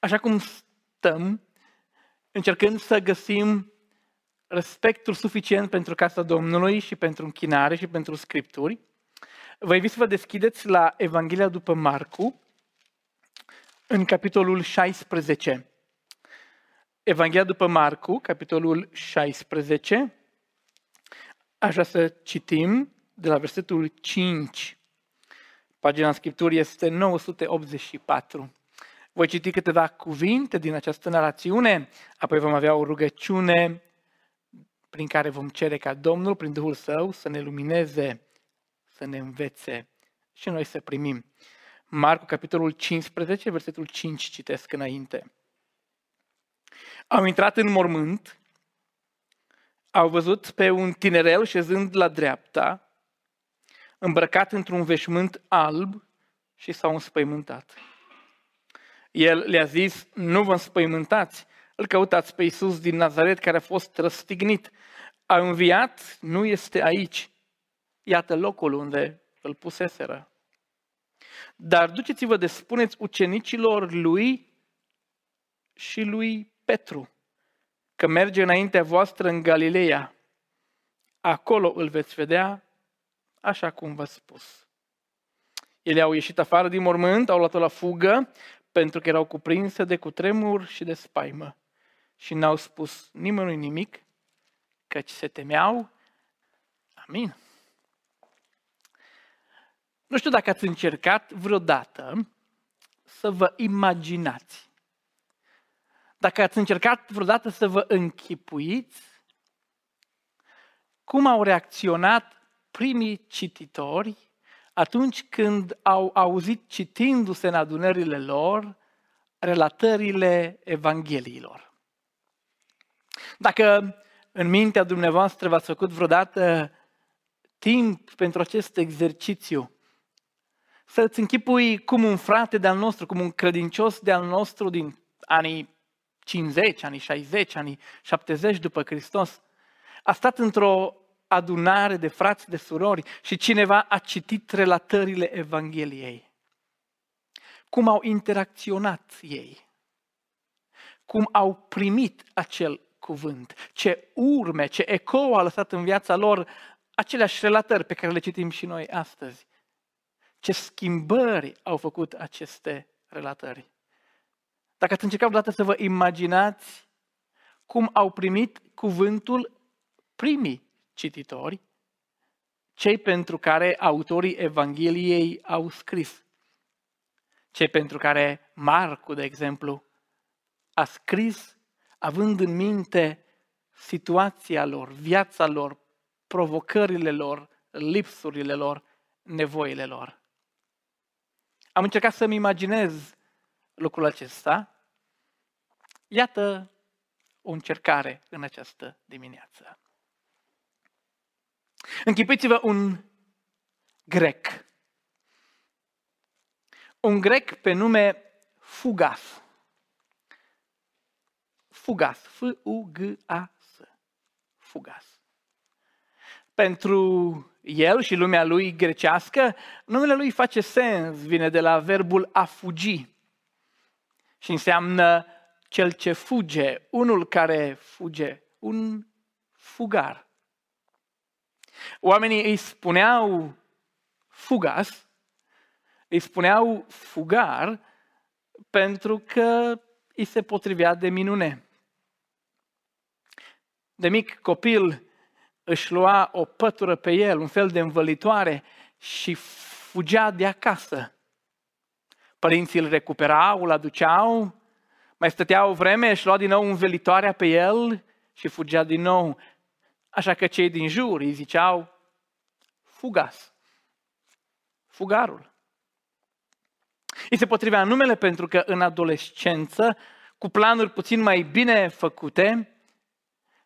așa cum stăm, încercând să găsim respectul suficient pentru casa Domnului și pentru închinare și pentru scripturi, vă invit să vă deschideți la Evanghelia după Marcu, în capitolul 16. Evanghelia după Marcu, capitolul 16. Aș vrea să citim de la versetul 5. Pagina Scripturii este 984. Voi citi câteva cuvinte din această narațiune, apoi vom avea o rugăciune prin care vom cere ca Domnul, prin Duhul Său, să ne lumineze, să ne învețe și noi să primim. Marcu, capitolul 15, versetul 5, citesc înainte. Au intrat în mormânt, au văzut pe un tinerel șezând la dreapta, îmbrăcat într-un veșmânt alb și s-au înspăimântat. El le-a zis, nu vă înspăimântați, îl căutați pe Iisus din Nazaret care a fost răstignit. A înviat, nu este aici. Iată locul unde îl puseseră. Dar duceți-vă de spuneți ucenicilor lui și lui Petru că merge înaintea voastră în Galileea. Acolo îl veți vedea așa cum v-a spus. Ele au ieșit afară din mormânt, au luat-o la fugă, pentru că erau cuprinse de cutremur și de spaimă. Și n-au spus nimănui nimic, căci se temeau. Amin. Nu știu dacă ați încercat vreodată să vă imaginați. Dacă ați încercat vreodată să vă închipuiți cum au reacționat primii cititori atunci când au auzit citindu-se în adunările lor relatările Evangheliilor. Dacă în mintea dumneavoastră v-ați făcut vreodată timp pentru acest exercițiu, să-ți închipui cum un frate de-al nostru, cum un credincios de-al nostru din anii 50, anii 60, anii 70 după Hristos, a stat într-o adunare de frați, de surori și cineva a citit relatările Evangheliei. Cum au interacționat ei. Cum au primit acel cuvânt. Ce urme, ce ecou a lăsat în viața lor aceleași relatări pe care le citim și noi astăzi. Ce schimbări au făcut aceste relatări. Dacă ați încercat vreodată să vă imaginați cum au primit cuvântul primii cititori, cei pentru care autorii Evangheliei au scris, cei pentru care Marcu, de exemplu, a scris având în minte situația lor, viața lor, provocările lor, lipsurile lor, nevoile lor. Am încercat să-mi imaginez lucrul acesta. Iată o încercare în această dimineață. Închipuiți-vă un grec. Un grec pe nume Fugas. Fugas. F-U-G-A-S. Fugas. Pentru el și lumea lui grecească, numele lui face sens, vine de la verbul a fugi. Și înseamnă cel ce fuge, unul care fuge, un fugar. Oamenii îi spuneau fugas, îi spuneau fugar pentru că îi se potrivea de minune. De mic copil își lua o pătură pe el, un fel de învălitoare și fugea de acasă. Părinții îl recuperau, îl aduceau, mai stătea o vreme, își lua din nou învelitoarea pe el și fugea din nou. Așa că cei din jur îi ziceau fugas, fugarul. Îi se potrivea numele pentru că în adolescență, cu planuri puțin mai bine făcute,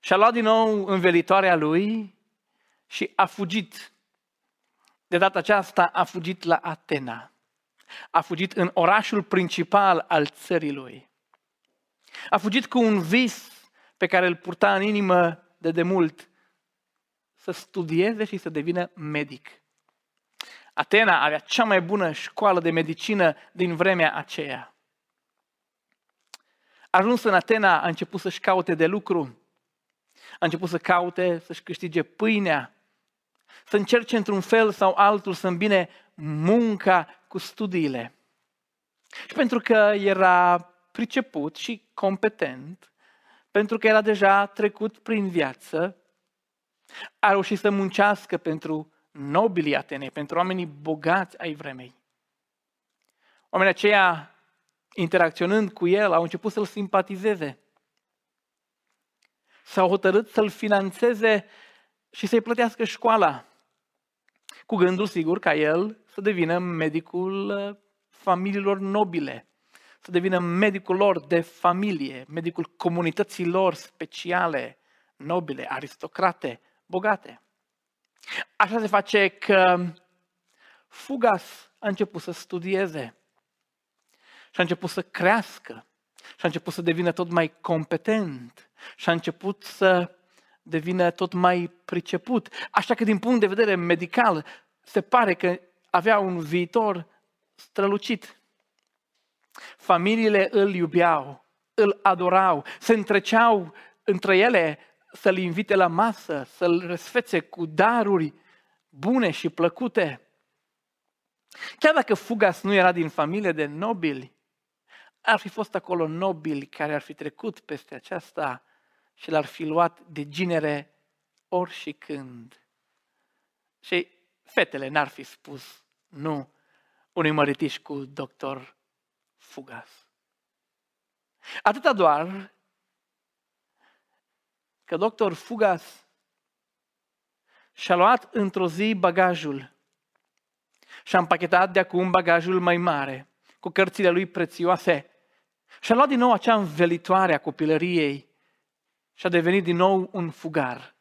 și-a luat din nou învelitoarea lui și a fugit. De data aceasta a fugit la Atena. A fugit în orașul principal al țării lui. A fugit cu un vis pe care îl purta în inimă de demult, să studieze și să devină medic. Atena avea cea mai bună școală de medicină din vremea aceea. ajuns în Atena, a început să-și caute de lucru, a început să caute să-și câștige pâinea, să încerce într-un fel sau altul să îmbine munca cu studiile. Și pentru că era priceput și competent, pentru că era deja trecut prin viață, a reușit să muncească pentru nobilii Atenei, pentru oamenii bogați ai vremei. Oamenii aceia, interacționând cu el, au început să-l simpatizeze. S-au hotărât să-l financeze și să-i plătească școala. Cu gândul, sigur, ca el să devină medicul uh, familiilor nobile, să devină medicul lor de familie, medicul comunității lor speciale, nobile, aristocrate, bogate. Așa se face că Fugas a început să studieze și a început să crească și a început să devină tot mai competent și a început să devină tot mai priceput. Așa că din punct de vedere medical se pare că avea un viitor strălucit. Familiile îl iubeau, îl adorau, se întreceau între ele să-l invite la masă, să-l răsfețe cu daruri bune și plăcute. Chiar dacă Fugas nu era din familie de nobili, ar fi fost acolo nobili care ar fi trecut peste aceasta și l-ar fi luat de ginere ori și când. Și fetele n-ar fi spus nu unui măritiș cu doctor Fugas. Atâta doar că doctor Fugas și-a luat într-o zi bagajul și a împachetat de acum bagajul mai mare, cu cărțile lui prețioase, și a luat din nou acea învelitoare a copilăriei și a devenit din nou un fugar.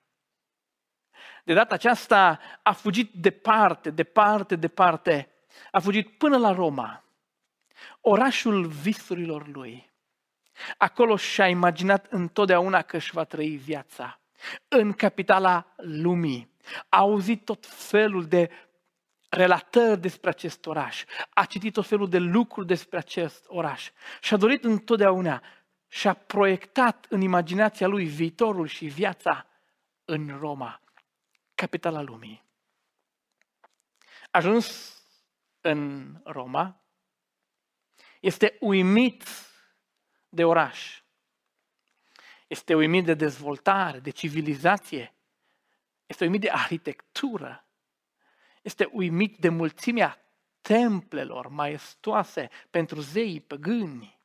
De data aceasta a fugit departe, departe, departe. A fugit până la Roma, orașul visurilor lui. Acolo și-a imaginat întotdeauna că își va trăi viața. În capitala lumii. A auzit tot felul de relatări despre acest oraș. A citit tot felul de lucruri despre acest oraș. Și a dorit întotdeauna și a proiectat în imaginația lui viitorul și viața în Roma, capitala lumii. Ajuns în Roma, este uimit de oraș. Este uimit de dezvoltare, de civilizație. Este uimit de arhitectură. Este uimit de mulțimea templelor maestoase pentru zeii păgâni.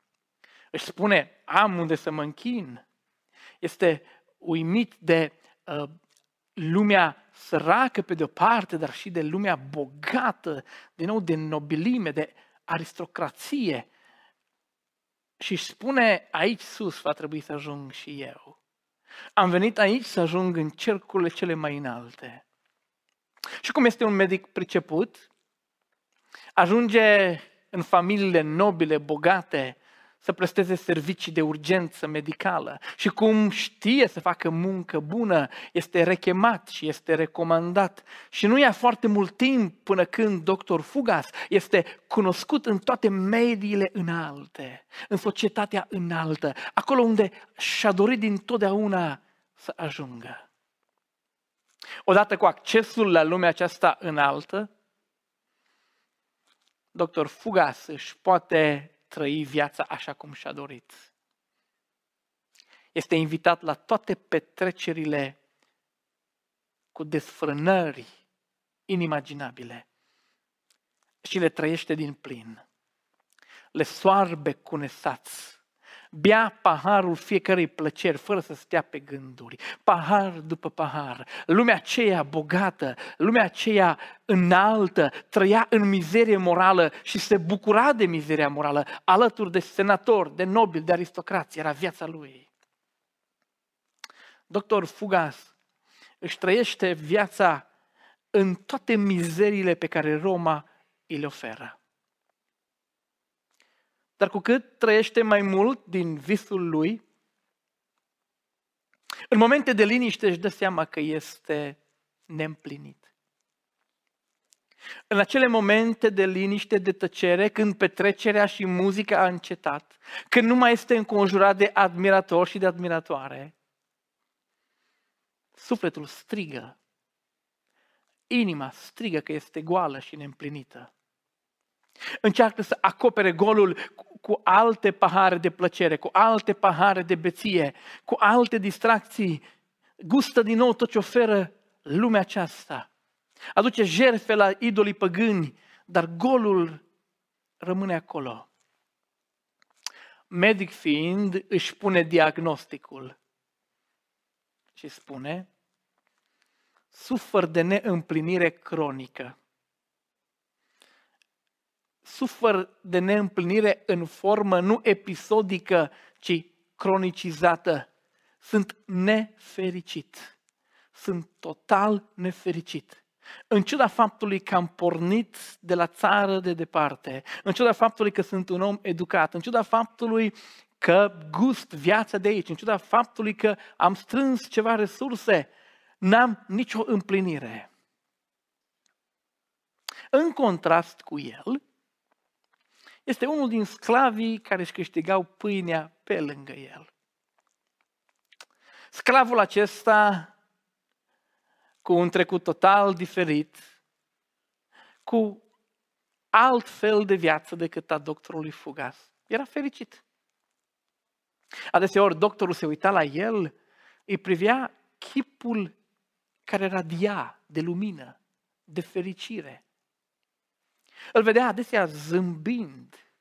Își spune, am unde să mă închin. Este uimit de uh, lumea săracă pe de-o parte, dar și de lumea bogată, din nou de nobilime, de aristocrație. Și își spune, aici sus va trebui să ajung și eu. Am venit aici să ajung în cercurile cele mai înalte. Și cum este un medic priceput, ajunge în familiile nobile, bogate, să presteze servicii de urgență medicală și cum știe să facă muncă bună, este rechemat și este recomandat. Și nu ia foarte mult timp până când doctor Fugas este cunoscut în toate mediile înalte, în societatea înaltă, acolo unde și-a dorit din totdeauna să ajungă. Odată cu accesul la lumea aceasta înaltă, doctor Fugas își poate trăi viața așa cum și-a dorit. Este invitat la toate petrecerile cu desfrânări inimaginabile și le trăiește din plin. Le soarbe cu nesați bea paharul fiecărei plăceri fără să stea pe gânduri, pahar după pahar. Lumea aceea bogată, lumea aceea înaltă, trăia în mizerie morală și se bucura de mizeria morală, alături de senatori, de nobili, de aristocrați, era viața lui. Doctor Fugas își trăiește viața în toate mizeriile pe care Roma îi le oferă. Dar cu cât trăiește mai mult din visul lui, în momente de liniște își dă seama că este neîmplinit. În acele momente de liniște, de tăcere, când petrecerea și muzica a încetat, când nu mai este înconjurat de admiratori și de admiratoare, sufletul strigă, inima strigă că este goală și neîmplinită. Încearcă să acopere golul cu alte pahare de plăcere, cu alte pahare de beție, cu alte distracții. Gustă din nou tot ce oferă lumea aceasta. Aduce jerfe la idolii păgâni, dar golul rămâne acolo. Medic fiind, își pune diagnosticul și spune, sufăr de neîmplinire cronică. Sufăr de neîmplinire în formă nu episodică, ci cronicizată. Sunt nefericit. Sunt total nefericit. În ciuda faptului că am pornit de la țară de departe, în ciuda faptului că sunt un om educat, în ciuda faptului că gust viața de aici, în ciuda faptului că am strâns ceva resurse, n-am nicio împlinire. În contrast cu el, este unul din sclavii care își câștigau pâinea pe lângă el. Sclavul acesta cu un trecut total diferit, cu alt fel de viață decât a doctorului Fugas. Era fericit. Adeseori doctorul se uita la el, îi privea chipul care radia de lumină, de fericire. Îl vedea adesea zâmbind,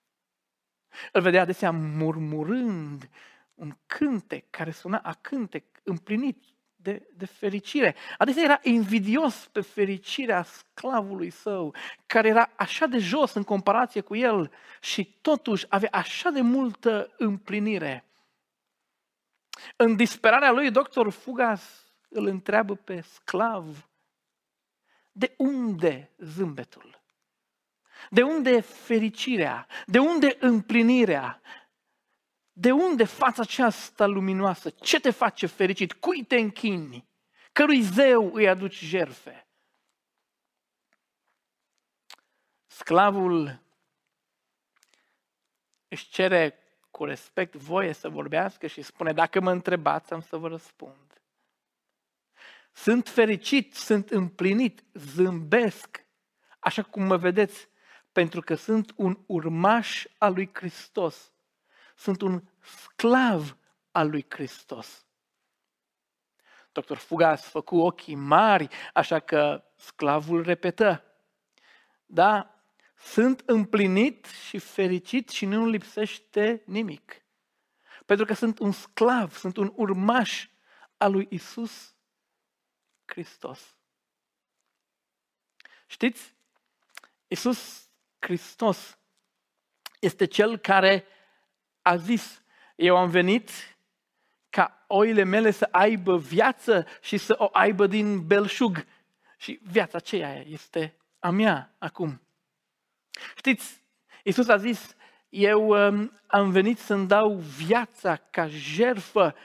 îl vedea adesea murmurând un cântec care suna a cântec împlinit de, de fericire. Adesea era invidios pe fericirea sclavului său, care era așa de jos în comparație cu el și totuși avea așa de multă împlinire. În disperarea lui, doctor Fugas îl întreabă pe sclav, de unde zâmbetul? De unde fericirea? De unde împlinirea? De unde fața aceasta luminoasă? Ce te face fericit? Cui te închini? Cărui zeu îi aduci jerfe? Sclavul își cere cu respect voie să vorbească și spune, dacă mă întrebați, am să vă răspund. Sunt fericit, sunt împlinit, zâmbesc, așa cum mă vedeți, pentru că sunt un urmaș al lui Hristos sunt un sclav al lui Hristos. Dr. Fugas făcu ochii mari, așa că sclavul repetă. Da, sunt împlinit și fericit și nu lipsește nimic. Pentru că sunt un sclav, sunt un urmaș al lui Isus Hristos. Știți, Isus Hristos este cel care a zis, eu am venit ca oile mele să aibă viață și să o aibă din belșug. Și viața aceea este a mea acum. Știți, Iisus a zis, eu um, am venit să-mi dau viața ca jerfă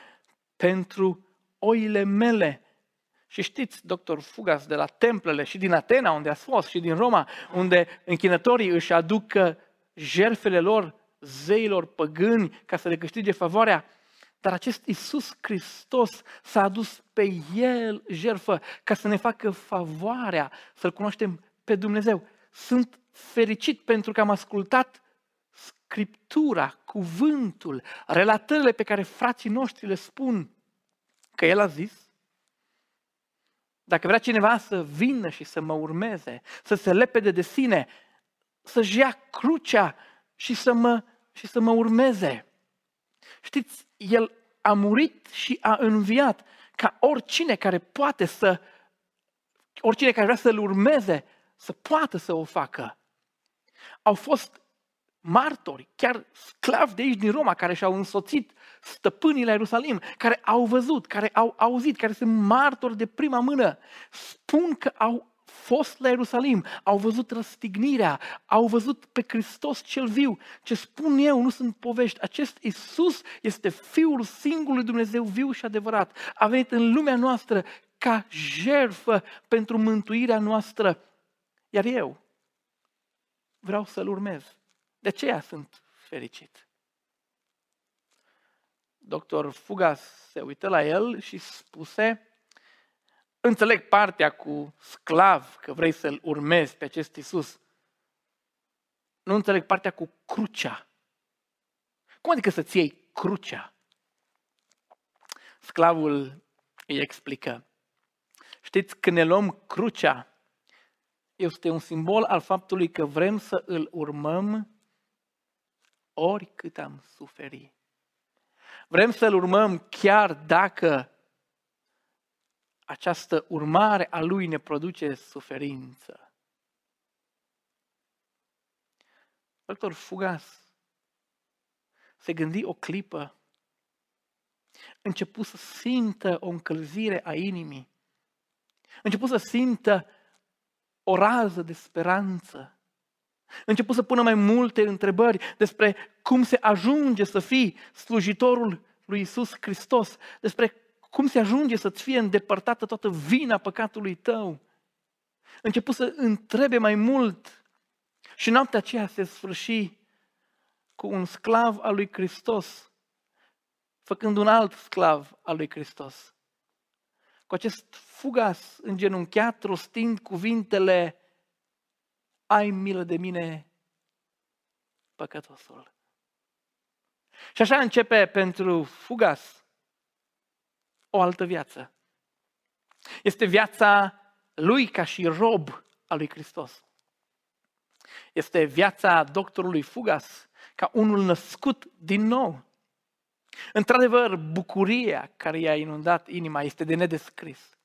pentru oile mele. Și știți, doctor Fugas, de la templele și din Atena, unde a fost, și din Roma, unde închinătorii își aduc jerfele lor zeilor păgâni ca să le câștige favoarea, dar acest Isus Hristos s-a adus pe El jerfă ca să ne facă favoarea, să-L cunoaștem pe Dumnezeu. Sunt fericit pentru că am ascultat Scriptura, cuvântul, relatările pe care frații noștri le spun că El a zis. Dacă vrea cineva să vină și să mă urmeze, să se lepede de sine, să-și ia crucea și să mă și să mă urmeze. Știți, El a murit și a înviat ca oricine care poate să, oricine care vrea să-L urmeze, să poată să o facă. Au fost martori, chiar sclavi de aici din Roma, care și-au însoțit stăpânii la Ierusalim, care au văzut, care au auzit, care sunt martori de prima mână, spun că au fost la Ierusalim, au văzut răstignirea, au văzut pe Hristos cel viu. Ce spun eu nu sunt povești. Acest Isus este Fiul singurului Dumnezeu viu și adevărat. A venit în lumea noastră ca jerfă pentru mântuirea noastră. Iar eu vreau să-L urmez. De aceea sunt fericit. Doctor Fugas se uită la el și spuse, înțeleg partea cu sclav, că vrei să-L urmezi pe acest Isus. Nu înțeleg partea cu crucea. Cum adică să-ți iei crucea? Sclavul îi explică. Știți, când ne luăm crucea, este un simbol al faptului că vrem să îl urmăm oricât am suferit. Vrem să-L urmăm chiar dacă această urmare a Lui ne produce suferință. Doctor Fugas se gândi o clipă, început să simtă o încălzire a inimii, început să simtă o rază de speranță. Început să pună mai multe întrebări despre cum se ajunge să fii slujitorul lui Isus Hristos, despre cum se ajunge să-ți fie îndepărtată toată vina păcatului tău. Început să întrebe mai mult și noaptea aceea se sfârși cu un sclav al lui Hristos, făcând un alt sclav al lui Hristos. Cu acest fugas îngenunchiat, rostind cuvintele, ai milă de mine, păcătosul. Și așa începe pentru fugas o altă viață. Este viața lui ca și rob al lui Hristos. Este viața doctorului Fugas ca unul născut din nou. Într-adevăr, bucuria care i-a inundat inima este de nedescris.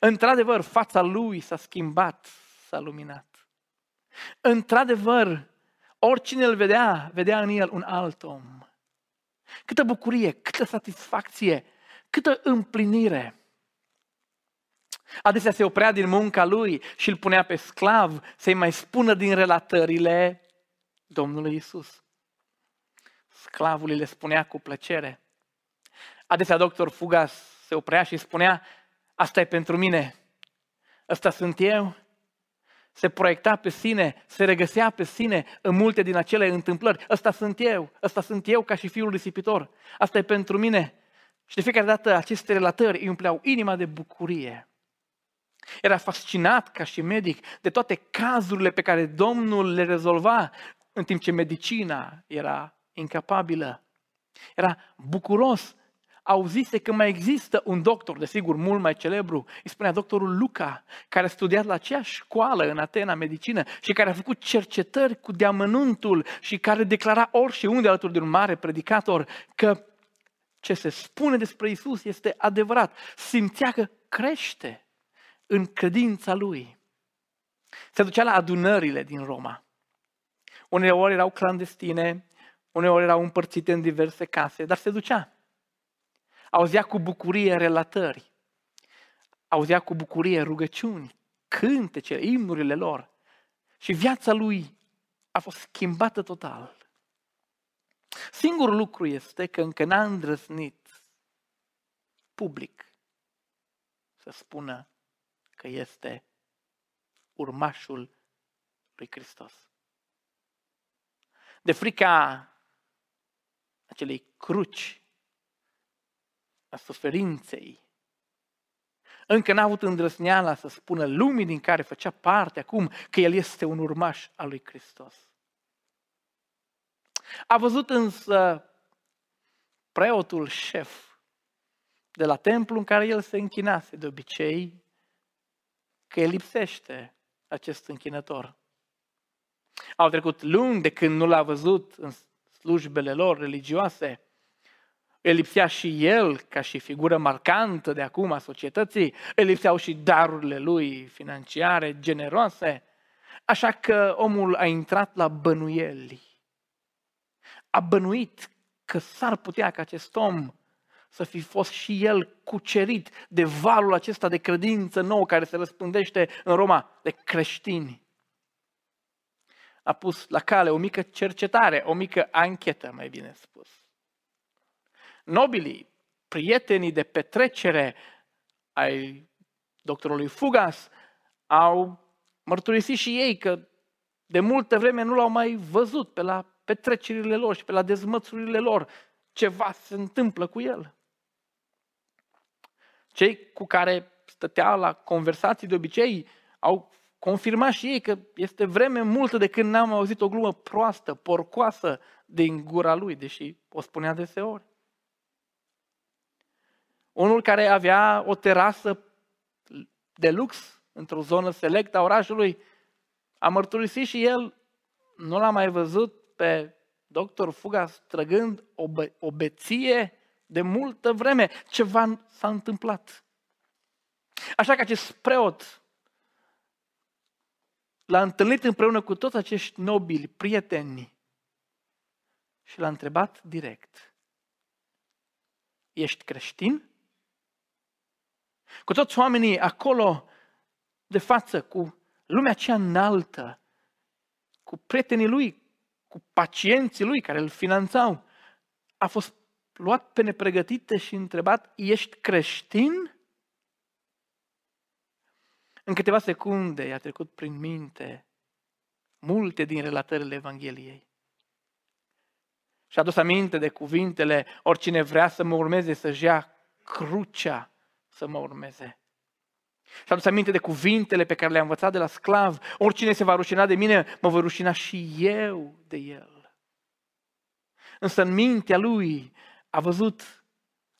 Într-adevăr, fața lui s-a schimbat, s-a luminat. Într-adevăr, oricine îl vedea, vedea în el un alt om. Câtă bucurie, câtă satisfacție, câtă împlinire. Adesea se oprea din munca lui și îl punea pe sclav să-i mai spună din relatările Domnului Isus. Sclavul le spunea cu plăcere. Adesea doctor Fugas se oprea și spunea, asta e pentru mine, ăsta sunt eu. Se proiecta pe sine, se regăsea pe sine în multe din acele întâmplări. Ăsta sunt eu, ăsta sunt eu ca și fiul risipitor. Asta e pentru mine. Și de fiecare dată aceste relatări îi umpleau inima de bucurie. Era fascinat ca și medic de toate cazurile pe care Domnul le rezolva în timp ce medicina era incapabilă. Era bucuros. Auzise că mai există un doctor, desigur, mult mai celebru. Îi spunea doctorul Luca, care a studiat la aceeași școală în Atena, medicină, și care a făcut cercetări cu deamănuntul și care declara orice unde alături de un mare predicator că ce se spune despre Isus este adevărat. Simțea că crește în credința lui. Se ducea la adunările din Roma. Uneori erau clandestine, uneori erau împărțite în diverse case, dar se ducea. Auzea cu bucurie relatări, auzea cu bucurie rugăciuni, cântece, imnurile lor. Și viața lui a fost schimbată total. Singurul lucru este că încă n-a îndrăznit public să spună că este urmașul lui Hristos. De frica acelei cruci, a suferinței, încă n-a avut îndrăzneala să spună lumii din care făcea parte acum că el este un urmaș al lui Hristos. A văzut însă preotul șef de la templu în care el se închinase de obicei că îi lipsește acest închinător. Au trecut luni de când nu l-a văzut în slujbele lor religioase. Îi lipsea și el ca și figură marcantă de acum a societății, îi lipseau și darurile lui financiare, generoase. Așa că omul a intrat la bănuieli. A bănuit că s-ar putea ca acest om să fi fost și el cucerit de valul acesta de credință nouă care se răspândește în Roma, de creștini. A pus la cale o mică cercetare, o mică anchetă, mai bine spus. Nobilii, prietenii de petrecere ai doctorului Fugas, au mărturisi și ei că de multă vreme nu l-au mai văzut pe la petrecerile lor și pe la dezmățurile lor. Ceva se întâmplă cu el. Cei cu care stătea la conversații de obicei au confirmat și ei că este vreme multă de când n-am auzit o glumă proastă, porcoasă din gura lui, deși o spunea deseori. Unul care avea o terasă de lux într-o zonă selectă a orașului, a mărturisit și el, nu l-a mai văzut pe doctor Fuga străgând o, be- o beție de multă vreme. Ceva s-a întâmplat. Așa că acest preot l-a întâlnit împreună cu toți acești nobili, prieteni, și l-a întrebat direct. Ești creștin? Cu toți oamenii acolo de față, cu lumea cea înaltă, cu prietenii lui, cu pacienții lui care îl finanțau, a fost luat pe nepregătite și întrebat, ești creștin? În câteva secunde i-a trecut prin minte multe din relatările Evangheliei. Și a adus aminte de cuvintele, oricine vrea să mă urmeze, să-și ia crucea să mă urmeze. Și a adus aminte de cuvintele pe care le-a învățat de la sclav. Oricine se va rușina de mine, mă voi rușina și eu de el. Însă în mintea lui a văzut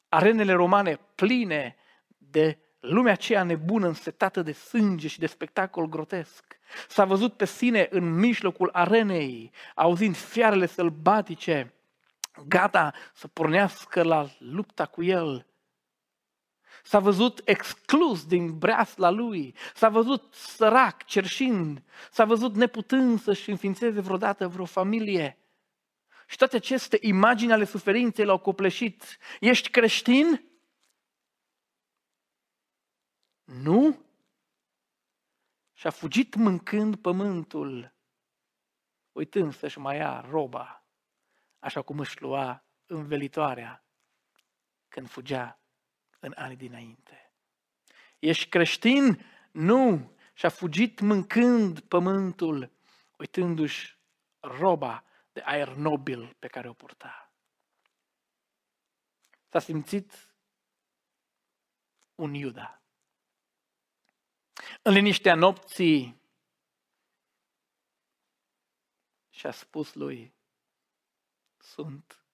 arenele romane pline de lumea aceea nebună, însetată de sânge și de spectacol grotesc. S-a văzut pe sine în mijlocul arenei, auzind fiarele sălbatice, gata să pornească la lupta cu el. S-a văzut exclus din breasla lui, s-a văzut sărac, cerșind, s-a văzut neputând să-și înființeze vreodată vreo familie. Și toate aceste imagini ale suferinței l-au copleșit. Ești creștin? Nu? Și a fugit mâncând pământul, uitând să-și mai ia roba, așa cum își lua învelitoarea când fugea în anii dinainte. Ești creștin? Nu! Și a fugit mâncând pământul, uitându-și roba de aer nobil pe care o purta. S-a simțit un Iuda. În liniștea nopții și a spus lui, sunt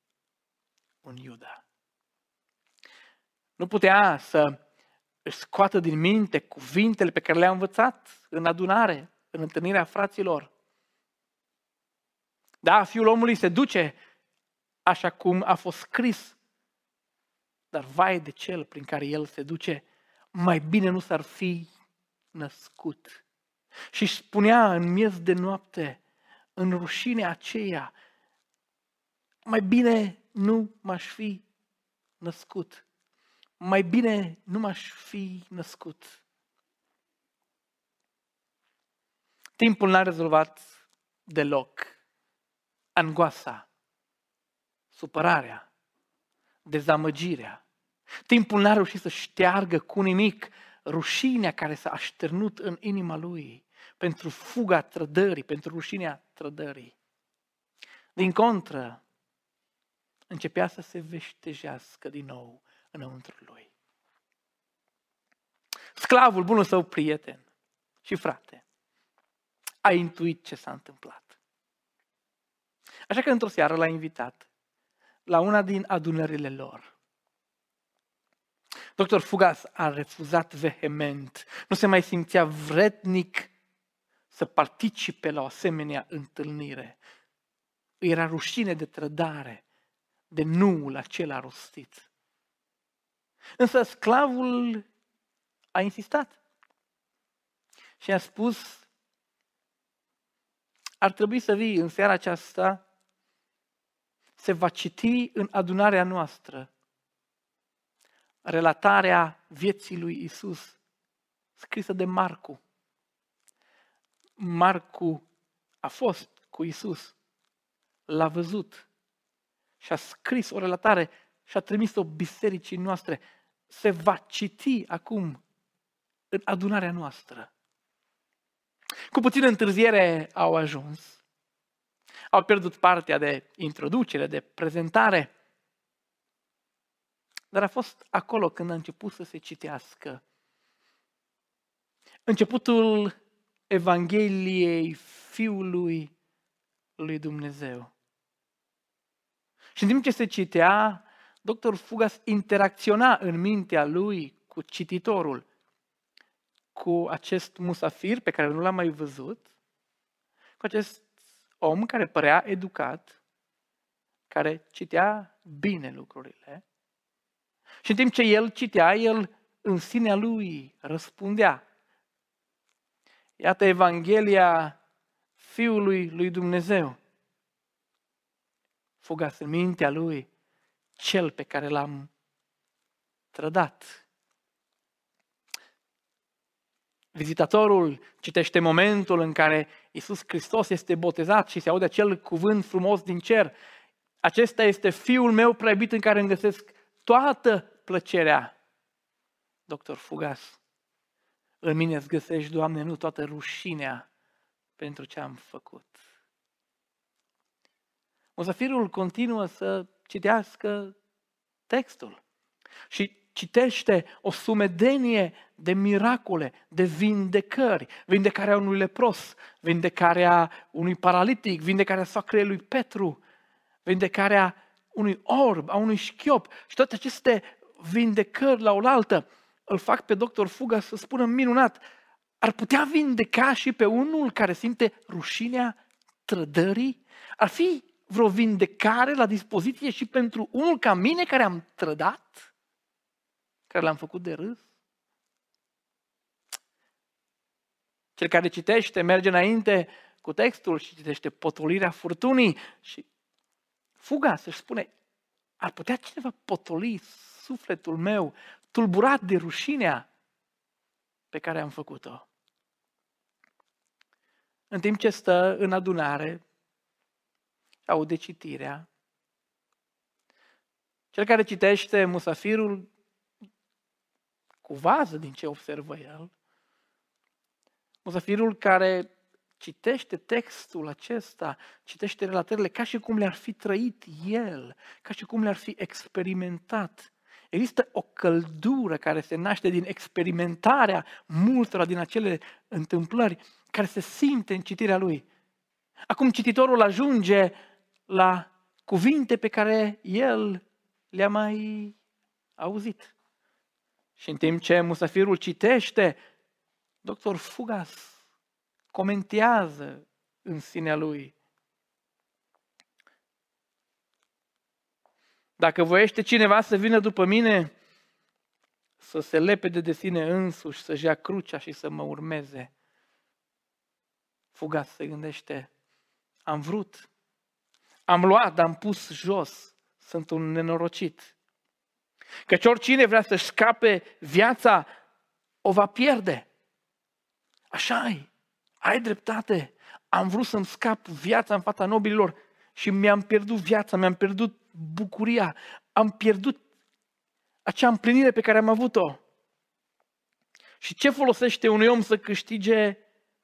un Iuda. Nu putea să își scoată din minte cuvintele pe care le-a învățat în adunare, în întâlnirea fraților. Da, fiul omului se duce așa cum a fost scris, dar vai de cel prin care el se duce, mai bine nu s-ar fi născut. Și își spunea în miez de noapte, în rușinea aceea, mai bine nu m-aș fi născut. Mai bine nu m-aș fi născut. Timpul n-a rezolvat deloc angoasa, supărarea, dezamăgirea. Timpul n-a reușit să șteargă cu nimic rușinea care s-a așternut în inima lui pentru fuga trădării, pentru rușinea trădării. Din contră, începea să se veștejească din nou înăuntru lui. Sclavul, bunul său prieten și frate, a intuit ce s-a întâmplat. Așa că într-o seară l-a invitat la una din adunările lor. Doctor Fugas a refuzat vehement. Nu se mai simțea vrednic să participe la o asemenea întâlnire. Îi era rușine de trădare, de nuul acela rostit. Însă sclavul a insistat și a spus, ar trebui să vii în seara aceasta, se va citi în adunarea noastră relatarea vieții lui Isus, scrisă de Marcu. Marcu a fost cu Isus, l-a văzut și a scris o relatare și a trimis-o bisericii noastre. Se va citi acum în adunarea noastră. Cu puțină întârziere au ajuns. Au pierdut partea de introducere, de prezentare. Dar a fost acolo când a început să se citească. Începutul Evangheliei Fiului lui Dumnezeu. Și în timp ce se citea, doctor Fugas interacționa în mintea lui cu cititorul, cu acest musafir pe care nu l-am mai văzut, cu acest om care părea educat, care citea bine lucrurile. Și în timp ce el citea, el în sinea lui răspundea. Iată Evanghelia Fiului lui Dumnezeu. Fugas în mintea lui cel pe care l-am trădat. Vizitatorul citește momentul în care Isus Hristos este botezat și se aude acel cuvânt frumos din cer. Acesta este Fiul meu preiubit în care îmi găsesc toată plăcerea. Doctor Fugas, în mine îți găsești, Doamne, nu toată rușinea pentru ce am făcut. Muzafirul continuă să citească textul. Și citește o sumedenie de miracole, de vindecări, vindecarea unui lepros, vindecarea unui paralitic, vindecarea soacrei lui Petru, vindecarea unui orb, a unui șchiop. Și toate aceste vindecări la oaltă îl fac pe doctor Fuga să spună minunat, ar putea vindeca și pe unul care simte rușinea trădării? Ar fi vreo vindecare la dispoziție și pentru unul ca mine care am trădat? Care l-am făcut de râs? Cel care citește merge înainte cu textul și citește potolirea furtunii și fuga să-și spune, ar putea cineva potoli sufletul meu tulburat de rușinea pe care am făcut-o. În timp ce stă în adunare, aude citirea, cel care citește musafirul cu vază din ce observă el, musafirul care citește textul acesta, citește relatările ca și cum le-ar fi trăit el, ca și cum le-ar fi experimentat. Există o căldură care se naște din experimentarea multora din acele întâmplări care se simte în citirea lui. Acum cititorul ajunge la cuvinte pe care el le-a mai auzit. Și în timp ce musafirul citește, doctor Fugas comentează în sinea lui. Dacă voiește cineva să vină după mine, să se lepede de sine însuși, să-și ia crucea și să mă urmeze. Fugas se gândește, am vrut, am luat, am pus jos, sunt un nenorocit. Căci oricine vrea să-și scape viața, o va pierde. așa e, ai dreptate. Am vrut să-mi scap viața în fața nobililor și mi-am pierdut viața, mi-am pierdut bucuria, am pierdut acea împlinire pe care am avut-o. Și ce folosește unui om să câștige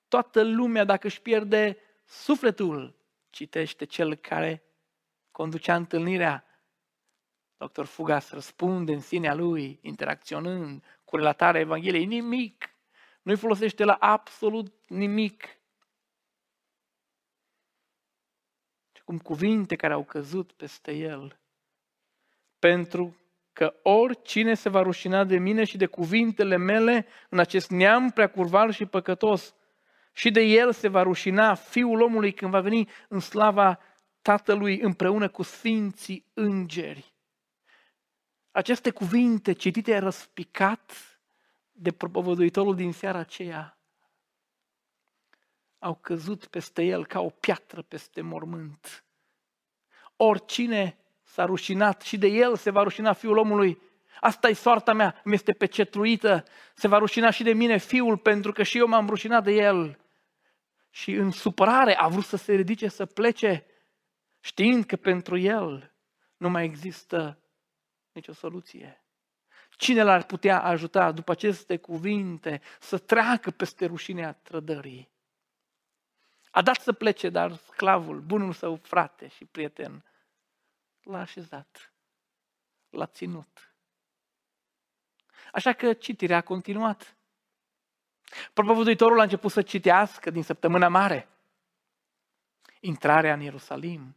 toată lumea dacă își pierde sufletul? Citește cel care conducea întâlnirea. Dr. Fugas răspunde în sinea lui, interacționând cu relatarea Evangheliei. Nimic. Nu-i folosește la absolut nimic. Și cum cuvinte care au căzut peste el. Pentru că oricine se va rușina de mine și de cuvintele mele în acest neam preacurval și păcătos, și de el se va rușina Fiul omului când va veni în slava Tatălui împreună cu Sfinții Îngeri. Aceste cuvinte citite răspicat de propovăduitorul din seara aceea au căzut peste el ca o piatră peste mormânt. Oricine s-a rușinat și de el se va rușina fiul omului. Asta e soarta mea, mi este pecetruită. Se va rușina și de mine fiul pentru că și eu m-am rușinat de el. Și în supărare a vrut să se ridice, să plece, știind că pentru el nu mai există nicio soluție. Cine l-ar putea ajuta după aceste cuvinte să treacă peste rușinea trădării? A dat să plece, dar sclavul, bunul său frate și prieten, l-a așezat, l-a ținut. Așa că citirea a continuat. Propovăduitorul a început să citească din săptămâna mare. Intrarea în Ierusalim,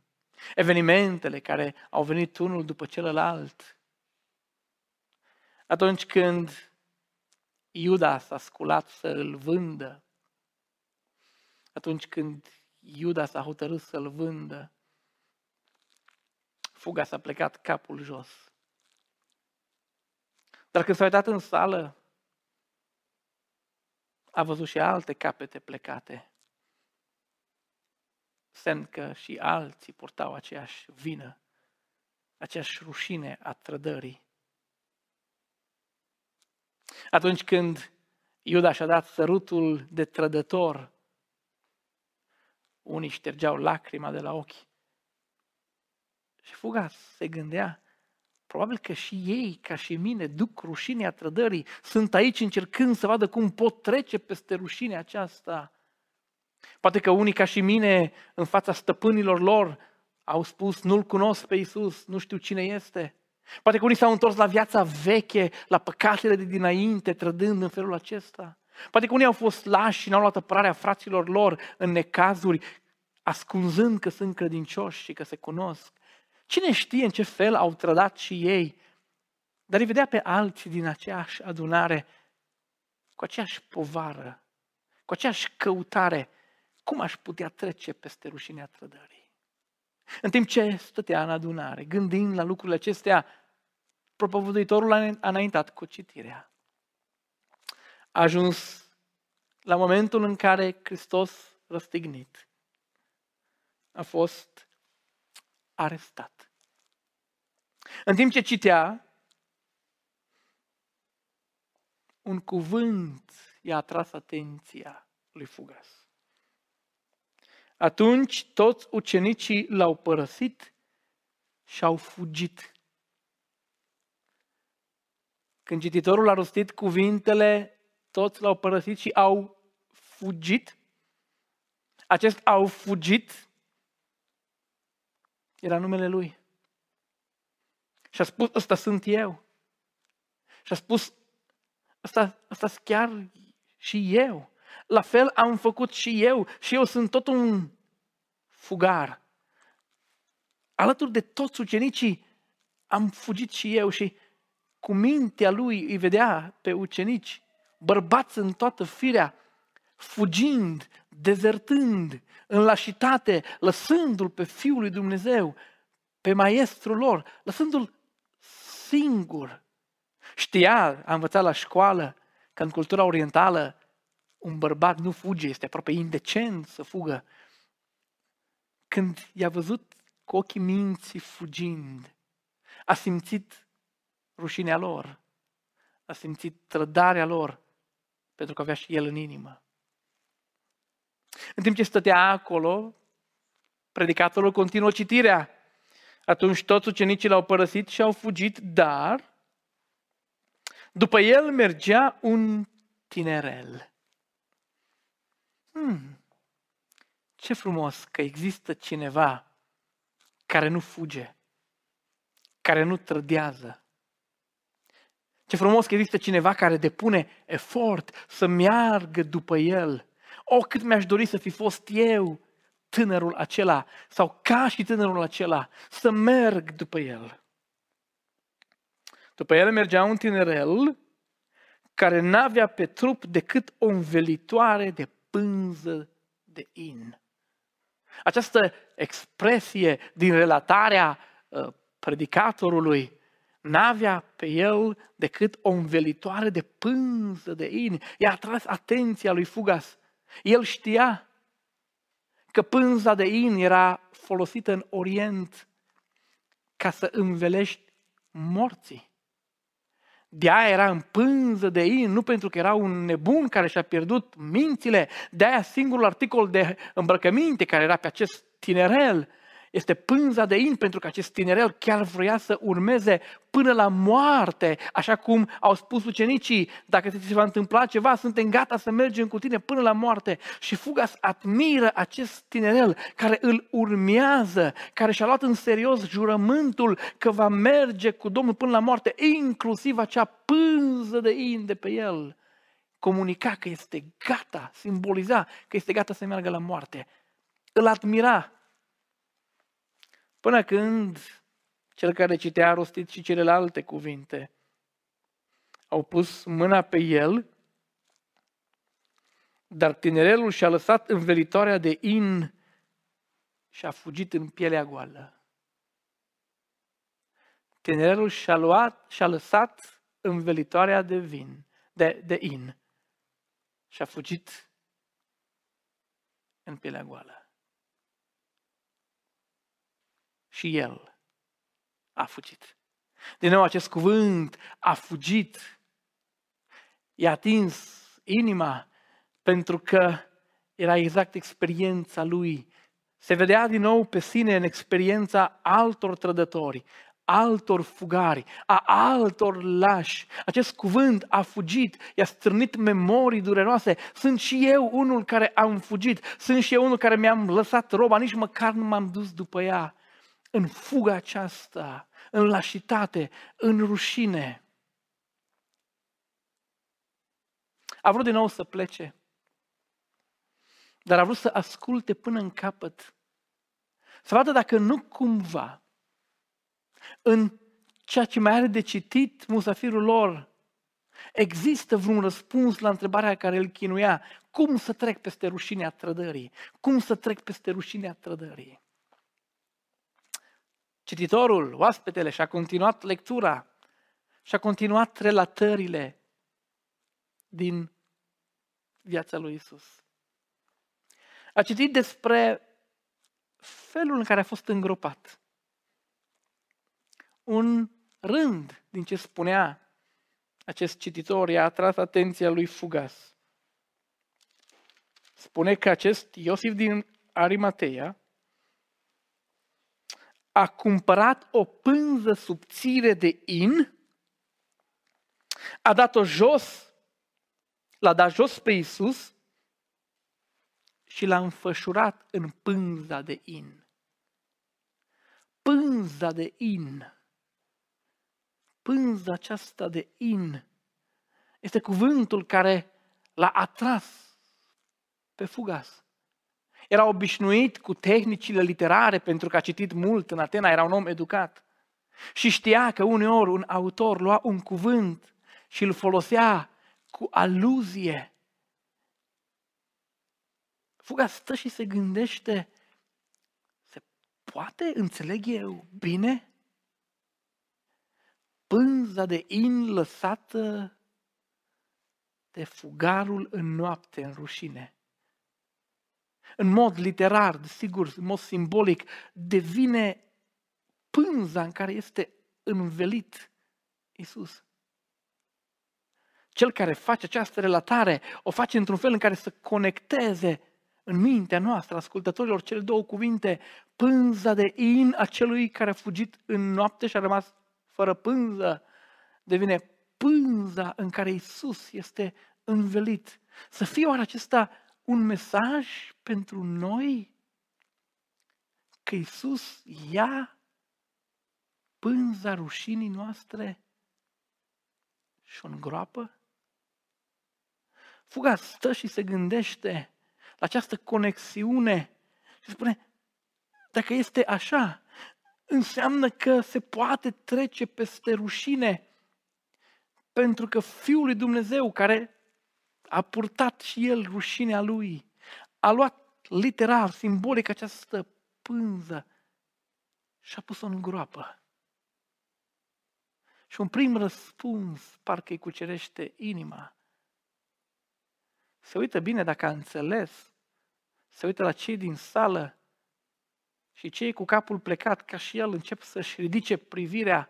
evenimentele care au venit unul după celălalt. Atunci când Iuda s-a sculat să îl vândă, atunci când Iuda s-a hotărât să-l vândă, fuga s-a plecat capul jos. Dar când s-a uitat în sală, a văzut și alte capete plecate. Semn că și alții purtau aceeași vină, aceeași rușine a trădării. Atunci când Iuda și-a dat sărutul de trădător, unii ștergeau lacrima de la ochi. Și fuga se gândea, probabil că și ei, ca și mine, duc rușinea trădării, sunt aici încercând să vadă cum pot trece peste rușinea aceasta. Poate că unii, ca și mine, în fața stăpânilor lor, au spus, nu-L cunosc pe Iisus, nu știu cine este. Poate că unii s-au întors la viața veche, la păcatele de dinainte, trădând în felul acesta. Poate că unii au fost lași și n-au luat apărarea fraților lor în necazuri, ascunzând că sunt credincioși și că se cunosc. Cine știe în ce fel au trădat și ei, dar îi vedea pe alții din aceeași adunare cu aceeași povară, cu aceeași căutare, cum aș putea trece peste rușinea trădării. În timp ce stătea în adunare, gândind la lucrurile acestea, propovăduitorul a înaintat cu citirea. A ajuns la momentul în care Hristos răstignit a fost arestat. În timp ce citea, un cuvânt i-a atras atenția lui Fugas. Atunci toți ucenicii l-au părăsit și au fugit. Când cititorul a rostit cuvintele, toți l-au părăsit și au fugit. Acest au fugit era numele lui. Și a spus, ăsta sunt eu. Și a spus, ăsta, ăsta chiar și eu. La fel am făcut și eu. Și eu sunt tot un fugar. Alături de toți ucenicii am fugit și eu și cu mintea lui îi vedea pe ucenici, bărbați în toată firea, fugind, dezertând, în lașitate, lăsându-l pe Fiul lui Dumnezeu, pe maestrul lor, lăsându-l singur. Știa, a învățat la școală, că în cultura orientală un bărbat nu fuge, este aproape indecent să fugă. Când i-a văzut cu ochii minții fugind, a simțit rușinea lor, a simțit trădarea lor, pentru că avea și el în inimă. În timp ce stătea acolo, predicatorul continuă citirea. Atunci toți ucenicii l-au părăsit și au fugit, dar după el mergea un tinerel. Hmm, ce frumos că există cineva care nu fuge, care nu trădează. Ce frumos că există cineva care depune efort să meargă după el. O, cât mi-aș dori să fi fost eu tânărul acela sau ca și tânărul acela, să merg după el. După el mergea un tinerel care n-avea pe trup decât o învelitoare de pânză de in. Această expresie din relatarea uh, predicatorului n-avea pe el decât o învelitoare de pânză de in. I-a atras atenția lui Fugas. El știa că pânza de in era folosită în Orient ca să învelești morții. De aia era în pânză de in, nu pentru că era un nebun care și-a pierdut mințile. De aia singurul articol de îmbrăcăminte care era pe acest tinerel Este pânza de in pentru că acest tinerel chiar vrea să urmeze până la moarte, așa cum au spus ucenicii, dacă ți se va întâmpla ceva, suntem gata să mergem cu tine până la moarte. Și Fugas admiră acest tinerel care îl urmează, care și-a luat în serios jurământul că va merge cu Domnul până la moarte, inclusiv acea pânză de in de pe el. Comunica că este gata, simboliza că este gata să meargă la moarte. Îl admira Până când cel care citea a rostit și celelalte cuvinte. Au pus mâna pe el, dar tinerelul și-a lăsat învelitoarea de in și a fugit în pielea goală. Tinerelul și-a, luat, și-a lăsat învelitoarea de vin, de, de in și a fugit în pielea goală și el a fugit. Din nou acest cuvânt a fugit. I-a atins inima pentru că era exact experiența lui. Se vedea din nou pe sine în experiența altor trădători, altor fugari, a altor lași. Acest cuvânt a fugit, i-a strânit memorii dureroase. Sunt și eu unul care am fugit, sunt și eu unul care mi-am lăsat roba, nici măcar nu m-am dus după ea în fuga aceasta, în lașitate, în rușine. A vrut din nou să plece, dar a vrut să asculte până în capăt, să vadă dacă nu cumva în ceea ce mai are de citit musafirul lor, există vreun răspuns la întrebarea care îl chinuia, cum să trec peste rușinea trădării? Cum să trec peste rușinea trădării? Cititorul, oaspetele, și-a continuat lectura, și-a continuat relatările din viața lui Isus. A citit despre felul în care a fost îngropat. Un rând din ce spunea acest cititor i-a atras atenția lui Fugas. Spune că acest Iosif din Arimateia a cumpărat o pânză subțire de in, a dat-o jos, l-a dat jos pe Isus și l-a înfășurat în pânza de in. Pânza de in. Pânza aceasta de in este cuvântul care l-a atras pe fugas. Era obișnuit cu tehnicile literare pentru că a citit mult în Atena, era un om educat. Și știa că uneori un autor lua un cuvânt și îl folosea cu aluzie. Fuga stă și se gândește, se poate înțeleg eu bine? Pânza de in lăsată de fugarul în noapte, în rușine în mod literar, sigur, în mod simbolic, devine pânza în care este învelit Isus. Cel care face această relatare o face într-un fel în care să conecteze în mintea noastră, ascultătorilor, cele două cuvinte, pânza de in a celui care a fugit în noapte și a rămas fără pânză, devine pânza în care Isus este învelit. Să fie oare acesta un mesaj pentru noi că Isus ia pânza rușinii noastre și o îngroapă? Fuga stă și se gândește la această conexiune și spune, dacă este așa, înseamnă că se poate trece peste rușine pentru că Fiul lui Dumnezeu, care a purtat și el rușinea lui, a luat literar, simbolic această pânză și a pus-o în groapă. Și un prim răspuns parcă îi cucerește inima. Se uită bine dacă a înțeles, se uită la cei din sală și cei cu capul plecat, ca și el, încep să-și ridice privirea,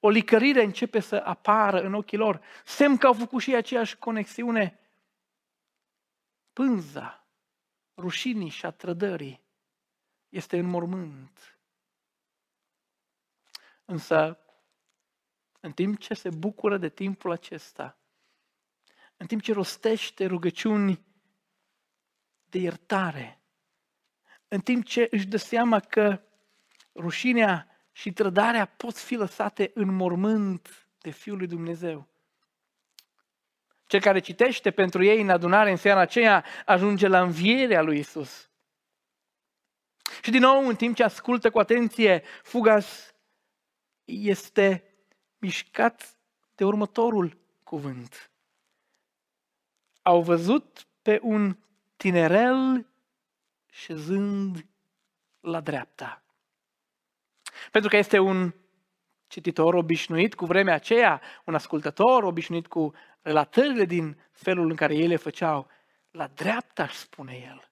o licărire începe să apară în ochii lor, semn că au făcut și aceeași conexiune pânza rușinii și a trădării este în mormânt. Însă, în timp ce se bucură de timpul acesta, în timp ce rostește rugăciuni de iertare, în timp ce își dă seama că rușinea și trădarea pot fi lăsate în mormânt de Fiul lui Dumnezeu. Cel care citește pentru ei în adunare în seara aceea ajunge la învierea lui Isus. Și din nou, în timp ce ascultă cu atenție, Fugas este mișcat de următorul cuvânt. Au văzut pe un tinerel șezând la dreapta. Pentru că este un cititor obișnuit cu vremea aceea, un ascultător obișnuit cu relatările din felul în care ei le făceau, la dreapta, își spune el.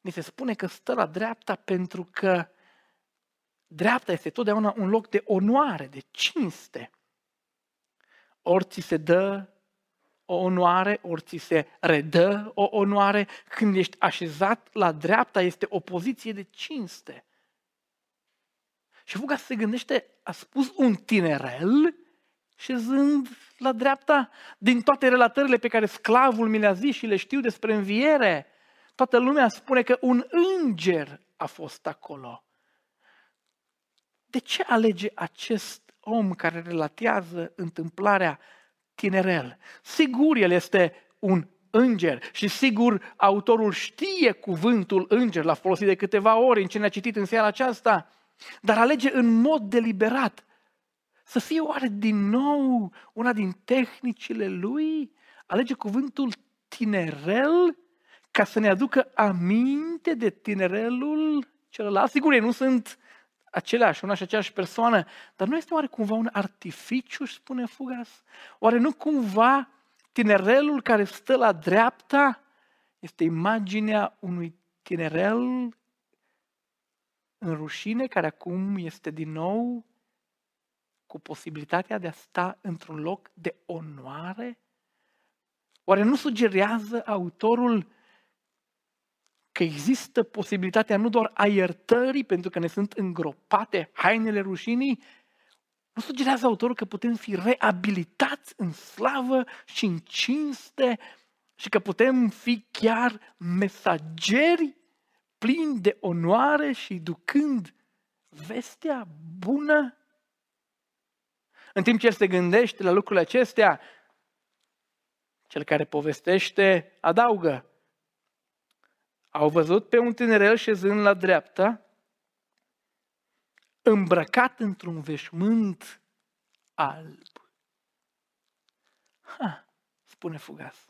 Ni se spune că stă la dreapta pentru că dreapta este totdeauna un loc de onoare, de cinste. Ori ți se dă o onoare, ori ți se redă o onoare. Când ești așezat la dreapta, este o poziție de cinste. Și Fuga se gândește, a spus un tinerel șezând la dreapta din toate relatările pe care sclavul mi le-a zis și le știu despre înviere. Toată lumea spune că un înger a fost acolo. De ce alege acest om care relatează întâmplarea tinerel? Sigur, el este un înger și sigur autorul știe cuvântul înger, l-a folosit de câteva ori în ce ne-a citit în seara aceasta, dar alege în mod deliberat să fie oare din nou una din tehnicile lui? Alege cuvântul tinerel ca să ne aducă aminte de tinerelul celălalt. Sigur, ei nu sunt aceleași, una și aceeași persoană, dar nu este oare cumva un artificiu, spune Fugas? Oare nu cumva tinerelul care stă la dreapta este imaginea unui tinerel în rușine care acum este din nou cu posibilitatea de a sta într-un loc de onoare? Oare nu sugerează autorul că există posibilitatea nu doar a iertării, pentru că ne sunt îngropate hainele rușinii, nu sugerează autorul că putem fi reabilitați în slavă și în cinste și că putem fi chiar mesageri plini de onoare și ducând vestea bună? În timp ce el se gândește la lucrurile acestea, cel care povestește adaugă. Au văzut pe un tinerel șezând la dreapta, îmbrăcat într-un veșmânt alb. Ha, spune Fugas.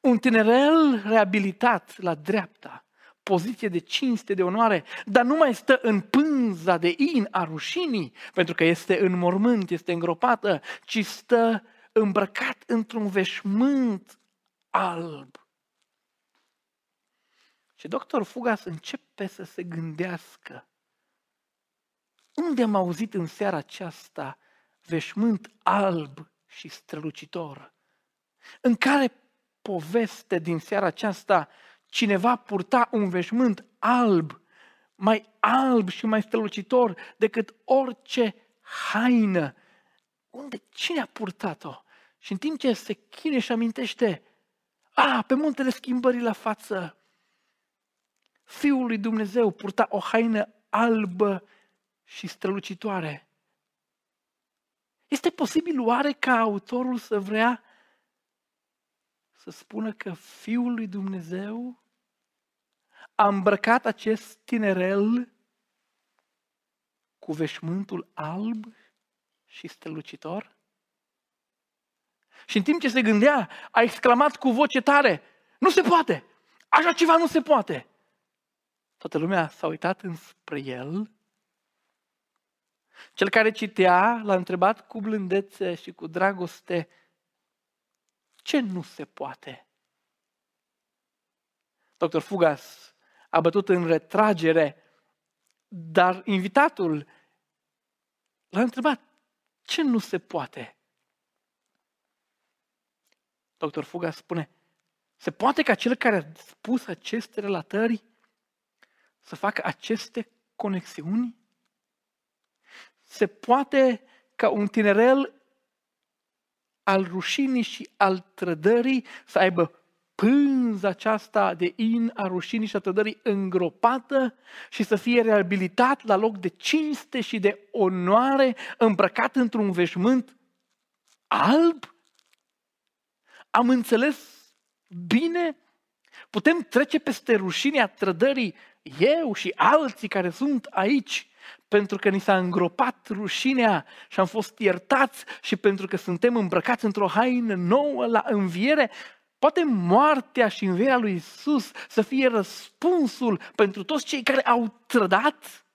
Un tinerel reabilitat la dreapta, poziție de cinste, de onoare, dar nu mai stă în pânza de in a rușinii, pentru că este în mormânt, este îngropată, ci stă îmbrăcat într-un veșmânt alb. Și doctor Fugas începe să se gândească. Unde am auzit în seara aceasta veșmânt alb și strălucitor? În care poveste din seara aceasta cineva purta un veșmânt alb, mai alb și mai strălucitor decât orice haină. Unde? Cine a purtat-o? Și în timp ce se chine și amintește, a, pe muntele schimbării la față, Fiul lui Dumnezeu purta o haină albă și strălucitoare. Este posibil oare ca autorul să vrea să spună că Fiul lui Dumnezeu a îmbrăcat acest tinerel cu veșmântul alb și strălucitor? Și în timp ce se gândea, a exclamat cu voce tare, nu se poate! Așa ceva nu se poate! Toată lumea s-a uitat înspre el. Cel care citea l-a întrebat cu blândețe și cu dragoste, ce nu se poate? Dr. Fugas a bătut în retragere, dar invitatul l-a întrebat, ce nu se poate? Dr. Fugas spune, se poate ca cel care a spus aceste relatări să facă aceste conexiuni? Se poate ca un tinerel al rușinii și al trădării să aibă pânza aceasta de in a rușinii și a trădării îngropată și să fie reabilitat la loc de cinste și de onoare, îmbrăcat într-un veșmânt alb? Am înțeles bine? Putem trece peste rușinea trădării eu și alții care sunt aici pentru că ni s-a îngropat rușinea și am fost iertați și pentru că suntem îmbrăcați într-o haină nouă la înviere, poate moartea și învierea lui Isus să fie răspunsul pentru toți cei care au trădat?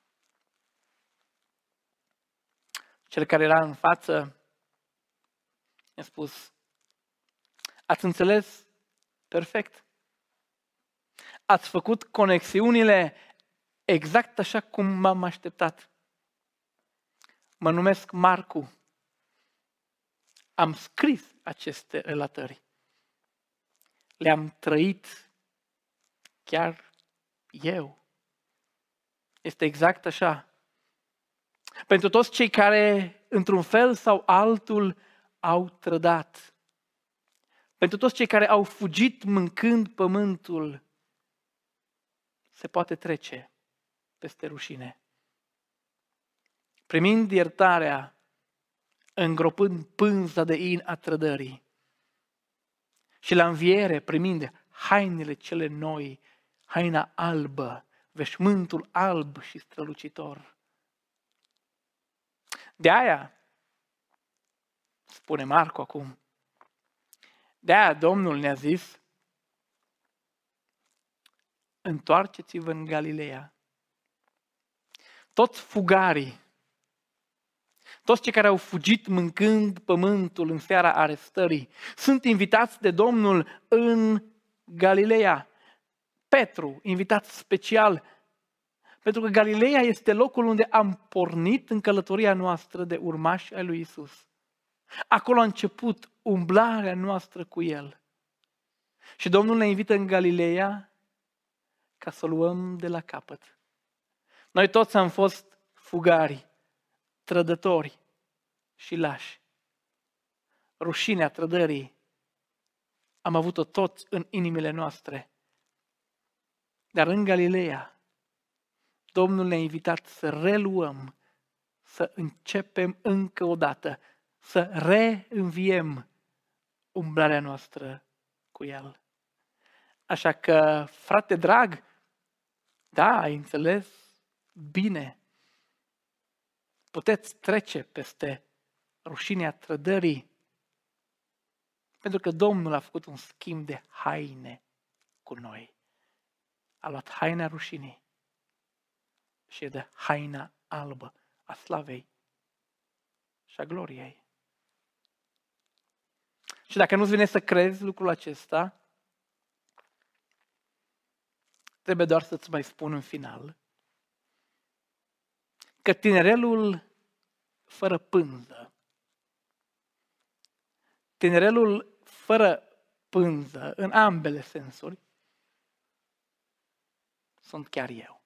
Cel care era în față mi-a spus, ați înțeles perfect. Ați făcut conexiunile exact așa cum m-am așteptat. Mă numesc Marcu. Am scris aceste relatări. Le-am trăit chiar eu. Este exact așa. Pentru toți cei care, într-un fel sau altul, au trădat. Pentru toți cei care au fugit mâncând pământul, se poate trece peste rușine. Primind iertarea, îngropând pânza de in a trădării și la înviere primind hainele cele noi, haina albă, veșmântul alb și strălucitor. De aia, spune Marco acum, de aia Domnul ne-a zis, întoarceți-vă în Galileea toți fugarii, toți cei care au fugit mâncând pământul în seara arestării, sunt invitați de Domnul în Galileea. Petru, invitat special, pentru că Galileea este locul unde am pornit în călătoria noastră de urmași ai lui Isus. Acolo a început umblarea noastră cu El. Și Domnul ne invită în Galileea ca să o luăm de la capăt. Noi toți am fost fugari, trădători și lași. Rușinea trădării am avut-o toți în inimile noastre. Dar în Galileea, Domnul ne-a invitat să reluăm, să începem încă o dată, să reînviem umblarea noastră cu El. Așa că, frate drag, da, ai înțeles bine. Puteți trece peste rușinea trădării, pentru că Domnul a făcut un schimb de haine cu noi. A luat haina rușinii și e de haina albă a slavei și a gloriei. Și dacă nu-ți vine să crezi lucrul acesta, trebuie doar să-ți mai spun în final că tinerelul fără pânză, tinerelul fără pânză, în ambele sensuri, sunt chiar eu.